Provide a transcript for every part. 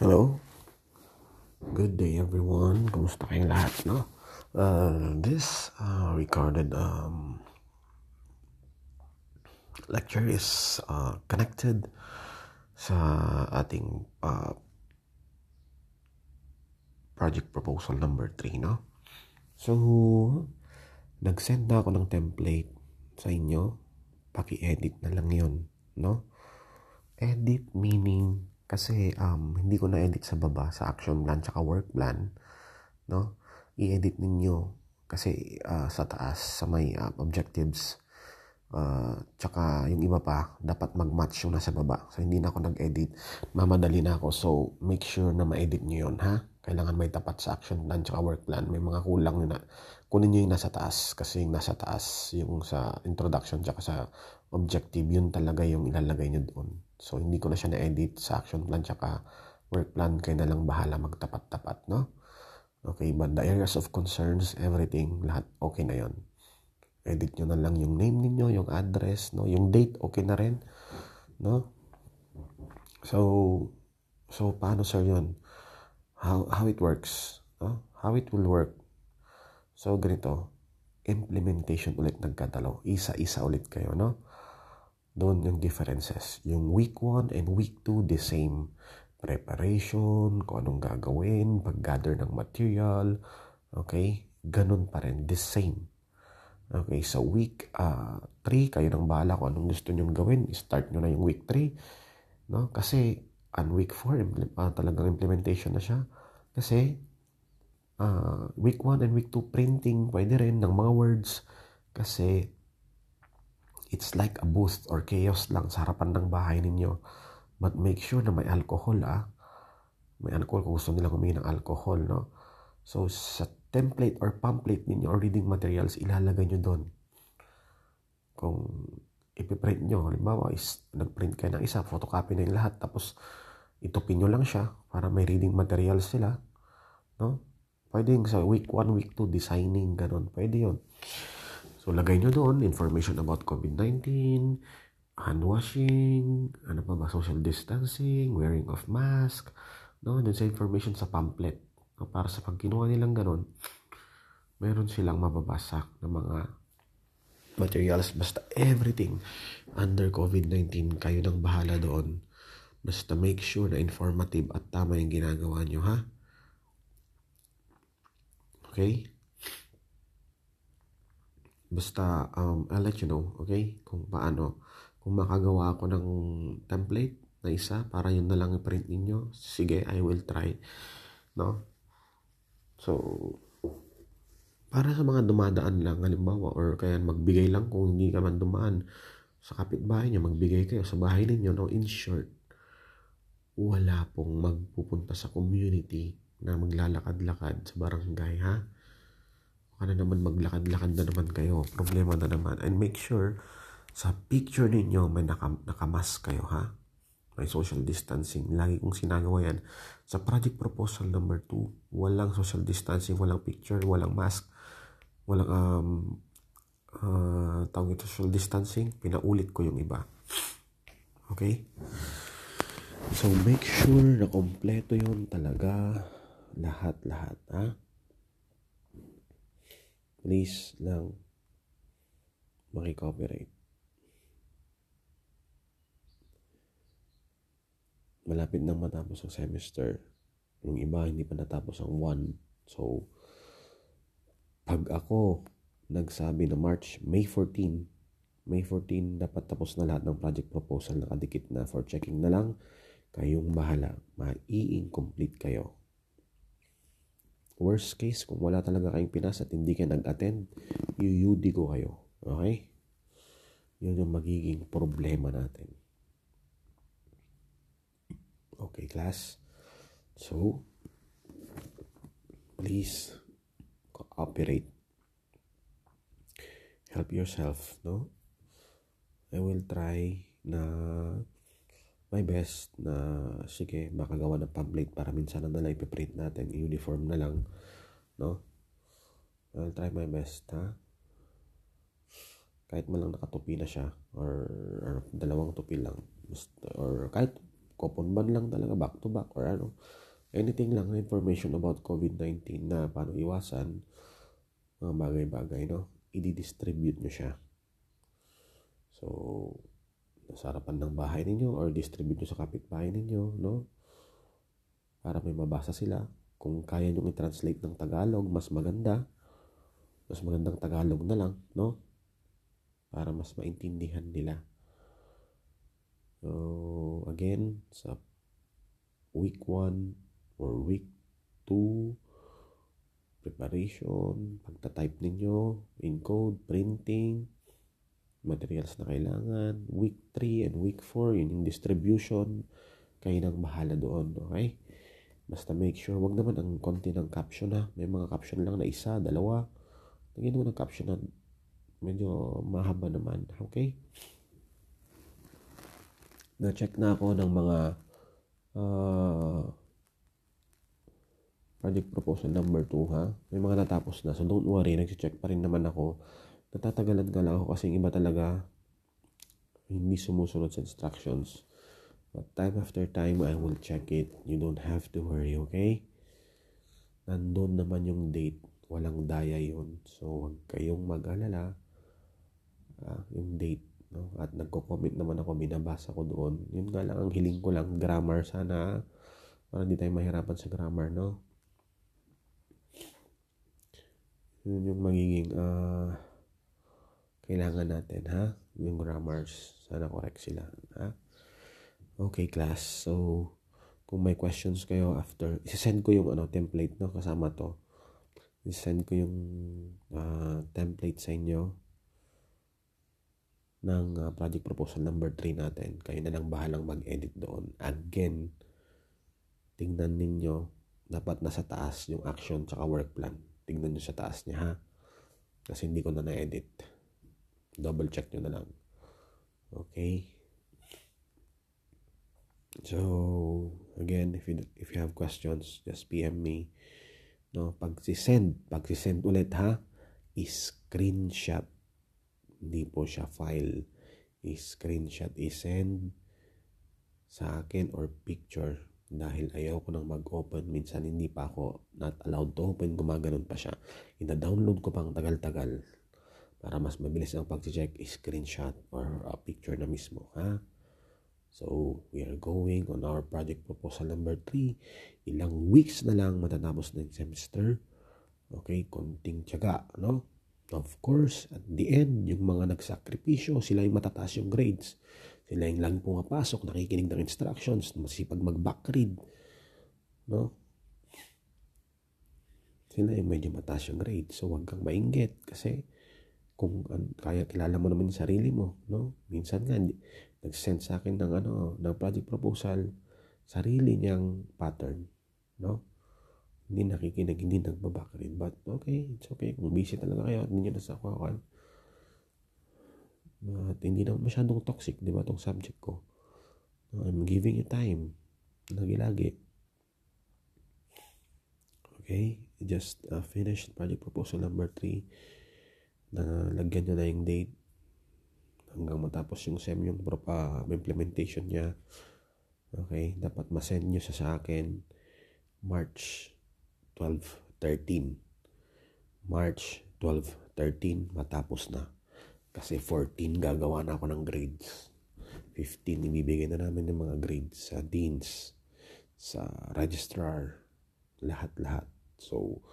Hello. Good day everyone. Kumusta kayong lahat, no? Uh, this uh, recorded um, lecture is uh, connected sa ating uh, project proposal number 3, no? So, nag-send na ako ng template sa inyo. Paki-edit na lang yon no? Edit meaning kasi um, hindi ko na-edit sa baba, sa action plan tsaka work plan. No? I-edit ninyo kasi uh, sa taas, sa may uh, objectives, uh, tsaka yung iba pa, dapat mag-match yung nasa baba. So, hindi na ako nag-edit. Mamadali na ako. So, make sure na ma-edit nyo yun, ha? Kailangan may tapat sa action plan tsaka work plan. May mga kulang na kunin nyo yung nasa taas kasi yung nasa taas, yung sa introduction tsaka sa objective, yun talaga yung ilalagay nyo doon. So, hindi ko na siya na-edit sa action plan tsaka work plan. Kayo na lang bahala magtapat-tapat, no? Okay, but the areas of concerns, everything, lahat okay na yon. Edit nyo na lang yung name ninyo, yung address, no? Yung date, okay na rin, no? So, so paano sir yun? How, how it works, no? How it will work. So, ganito, implementation ulit nagkatalo. Isa-isa ulit kayo, no? Doon yung differences. Yung week 1 and week 2, the same. Preparation, kung anong gagawin, pag-gather ng material, okay? Ganun pa rin, the same. Okay, sa so week 3, uh, kayo nang bahala kung anong gusto nyong gawin. Start nyo na yung week 3. No? Kasi, on week 4, impl- uh, talagang implementation na siya. Kasi, uh, week 1 and week 2, printing, pwede rin ng mga words. Kasi, it's like a boost or chaos lang sa harapan ng bahay ninyo. But make sure na may alcohol ah. May alcohol kung gusto nilang humingi ng alcohol, no? So, sa template or pamphlet ninyo or reading materials, ilalagay nyo doon. Kung ipiprint nyo, halimbawa is nagprint kayo ng isa, photocopy na yung lahat, tapos itupin nyo lang siya para may reading materials sila. No? Pwede sa week 1, week 2, designing, ganun. Pwede yun. So, lagay nyo doon information about COVID-19, hand washing, ano pa ba, social distancing, wearing of mask, no? Doon sa information sa pamphlet. No? Para sa pag kinuha nilang ganun, meron silang mababasa ng mga materials. Basta everything under COVID-19, kayo nang bahala doon. Basta make sure na informative at tama yung ginagawa nyo, ha? Okay? Basta, um, I'll let you know, okay? Kung paano. Kung makagawa ako ng template na isa para yun na lang i-print ninyo, sige, I will try. No? So, para sa mga dumadaan lang, halimbawa, or kaya magbigay lang kung hindi ka man dumaan sa kapitbahay nyo, magbigay kayo sa bahay ninyo, no? In short, wala pong magpupunta sa community na maglalakad-lakad sa barangay, ha? Ano naman maglakad-lakad na naman kayo. Problema na naman. And make sure sa picture ninyo may naka, nakamask kayo ha. May social distancing. Lagi kong sinagawa yan. Sa project proposal number 2, walang social distancing, walang picture, walang mask, walang um, uh, tawag ito social distancing. Pinaulit ko yung iba. Okay? So make sure na kompleto yun talaga. Lahat-lahat. Ha? Please lang makicopyright. Malapit nang matapos ang semester. Yung iba hindi pa natapos ang one. So, pag ako nagsabi na March, May 14, May 14 dapat tapos na lahat ng project proposal nakadikit na for checking na lang. Kayong bahala. Ma-i-incomplete kayo. Worst case, kung wala talaga kayong pinas at hindi kayo nag-attend, UUD ko kayo. Okay? Yun yung magiging problema natin. Okay, class. So, please cooperate. Help yourself, no? I will try na my best na sige makagawa ng pamphlet para minsan na lang ipiprint natin uniform na lang no I'll try my best ha kahit man lang nakatupi na siya or, or dalawang tupi lang or kahit coupon ban lang talaga back to back or ano. Anything lang information about COVID-19 na paano iwasan mga bagay-bagay, no? I-distribute nyo siya. So, sa harapan ng bahay ninyo or distribute nyo sa kapitbahay ninyo, no? Para may mabasa sila. Kung kaya nyo i-translate ng Tagalog, mas maganda. Mas magandang Tagalog na lang, no? Para mas maintindihan nila. So, again, sa week 1 or week 2, preparation, pagta-type ninyo, encode, printing, materials na kailangan. Week 3 and week 4, yun yung distribution. Kayo nang bahala doon, okay? Basta make sure, wag naman ang konti ng caption ha. May mga caption lang na isa, dalawa. Lagyan mo ng caption na medyo mahaba naman, okay? na-check na ako ng mga uh, project proposal number 2 ha. May mga natapos na. So don't worry, nag-check pa rin naman ako. Natatagalan ka lang ako kasi iba talaga hindi sumusunod sa instructions. But time after time, I will check it. You don't have to worry, okay? Nandun naman yung date. Walang daya yun. So, huwag kayong mag-alala. Uh, yung date No? At nagko-comment naman ako, binabasa ko doon. Yun nga lang, ang hiling ko lang, grammar sana. Para hindi tayo mahirapan sa grammar, no? Yun yung magiging uh, kailangan natin, ha? Yung grammars. Sana correct sila, ha? Okay, class. So, kung may questions kayo after, isasend ko yung ano, template, no? Kasama to. Isasend ko yung uh, template sa inyo ng uh, project proposal number 3 natin. Kayo na lang bahalang mag-edit doon. Again, tingnan ninyo, dapat nasa taas yung action tsaka work plan. Tingnan nyo sa taas niya ha. Kasi hindi ko na na-edit. Double check nyo na lang. Okay? So, again, if you, if you have questions, just PM me. No, pag si-send, pag si-send ulit ha, i-screenshot. Hindi po siya file. I-screenshot i-send sa akin or picture. Dahil ayaw ko nang mag-open. Minsan hindi pa ako not allowed to open. Gumaganon pa siya. Ina-download ko pang tagal-tagal para mas mabilis ang pag-check screenshot or a picture na mismo ha so we are going on our project proposal number 3 ilang weeks na lang matatapos ng semester okay konting tiyaga no Of course, at the end, yung mga nagsakripisyo, sila yung matataas yung grades. Sila yung laging pumapasok, nakikinig ng instructions, masipag mag-backread. No? Sila yung medyo mataas yung grade. So, huwag kang mainggit kasi kung kaya kilala mo naman yung sarili mo, no? Minsan nga, nag-send sa akin ng, ano, ng project proposal, sarili niyang pattern, no? hindi nakikinig, hindi nagbaback rin. But okay, it's okay. Kung busy talaga kayo hindi nyo nasa kawan. At hindi naman masyadong toxic, di ba, itong subject ko. I'm giving you time. Lagi-lagi. Okay, just uh, finished project proposal number 3 na lagyan nyo na yung date hanggang matapos yung SEM yung uh, implementation niya. Okay, dapat masend nyo sa sa akin March 12-13. March 12-13 matapos na. Kasi 14 gagawa na ako ng grades. 15 ibibigay na namin ng mga grades sa deans, sa registrar, lahat-lahat. So,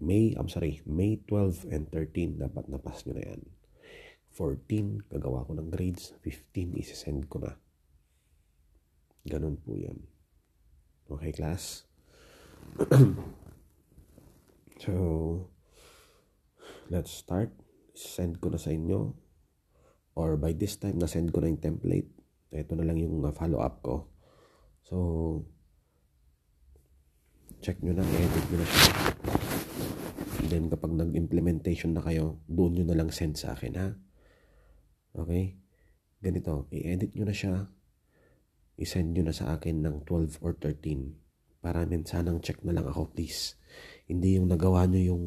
May, I'm sorry, May 12 and 13 dapat napas nyo na yan. 14, gagawa ko ng grades. 15, isasend ko na. Ganun po yan. Okay, class? so, let's start. Send ko na sa inyo. Or by this time, na-send ko na yung template. Ito na lang yung uh, follow-up ko. So, check nyo na, edit nyo na siya. Then, kapag nag-implementation na kayo, doon nyo na lang send sa akin, ha? Okay? Ganito, i-edit nyo na siya. I-send nyo na sa akin ng 12 or 13 para min sanang check na lang ako please. Hindi yung nagawa nyo yung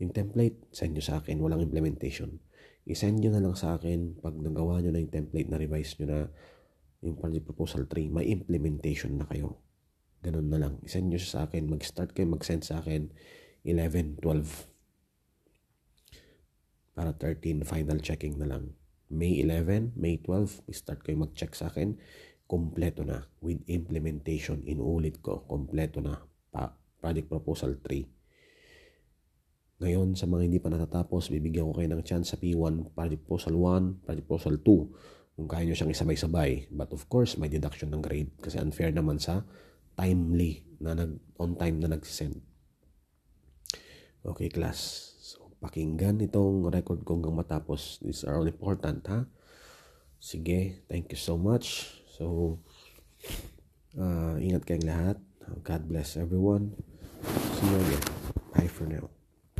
yung template, send nyo sa akin, walang implementation. I-send nyo na lang sa akin pag nagawa nyo na yung template na revise nyo na yung project proposal 3, may implementation na kayo. Ganun na lang. Isend nyo sa akin. Mag-start kayo mag-send sa akin 11, 12. Para 13, final checking na lang. May 11, May 12, start kayo mag-check sa akin. Kompleto na. With implementation, inuulit ko, kompleto na. Pa, project proposal 3. Ngayon, sa mga hindi pa natatapos, bibigyan ko kayo ng chance sa P1, project proposal 1, project proposal 2. Kung kaya nyo siyang isabay-sabay. But of course, may deduction ng grade kasi unfair naman sa timely na nag, on time na nagsisend. Okay, class. So, pakinggan itong record ko hanggang matapos. These are all important, ha? Sige, thank you so much. So, uh, ingat kayong lahat. God bless everyone. See you again. Bye for now.